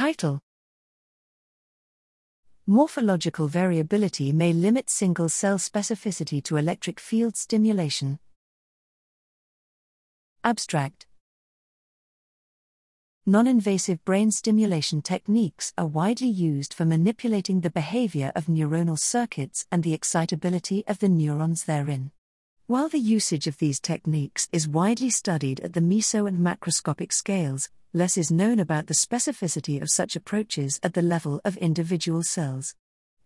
Title Morphological variability may limit single cell specificity to electric field stimulation. Abstract Non invasive brain stimulation techniques are widely used for manipulating the behavior of neuronal circuits and the excitability of the neurons therein. While the usage of these techniques is widely studied at the meso and macroscopic scales, less is known about the specificity of such approaches at the level of individual cells.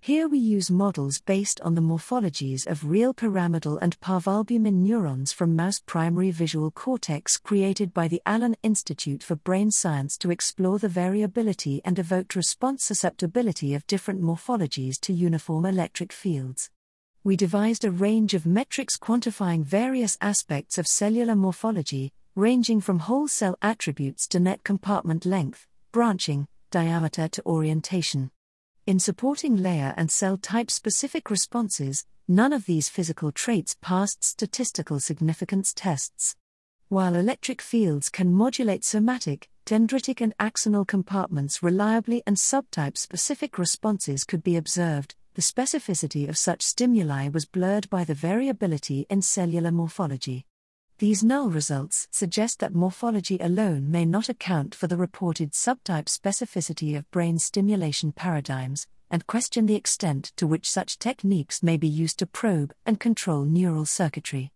Here we use models based on the morphologies of real pyramidal and parvalbumin neurons from mouse primary visual cortex created by the Allen Institute for Brain Science to explore the variability and evoked response susceptibility of different morphologies to uniform electric fields. We devised a range of metrics quantifying various aspects of cellular morphology, ranging from whole cell attributes to net compartment length, branching, diameter to orientation. In supporting layer and cell type specific responses, none of these physical traits passed statistical significance tests. While electric fields can modulate somatic, dendritic, and axonal compartments reliably and subtype specific responses could be observed, the specificity of such stimuli was blurred by the variability in cellular morphology. These null results suggest that morphology alone may not account for the reported subtype specificity of brain stimulation paradigms, and question the extent to which such techniques may be used to probe and control neural circuitry.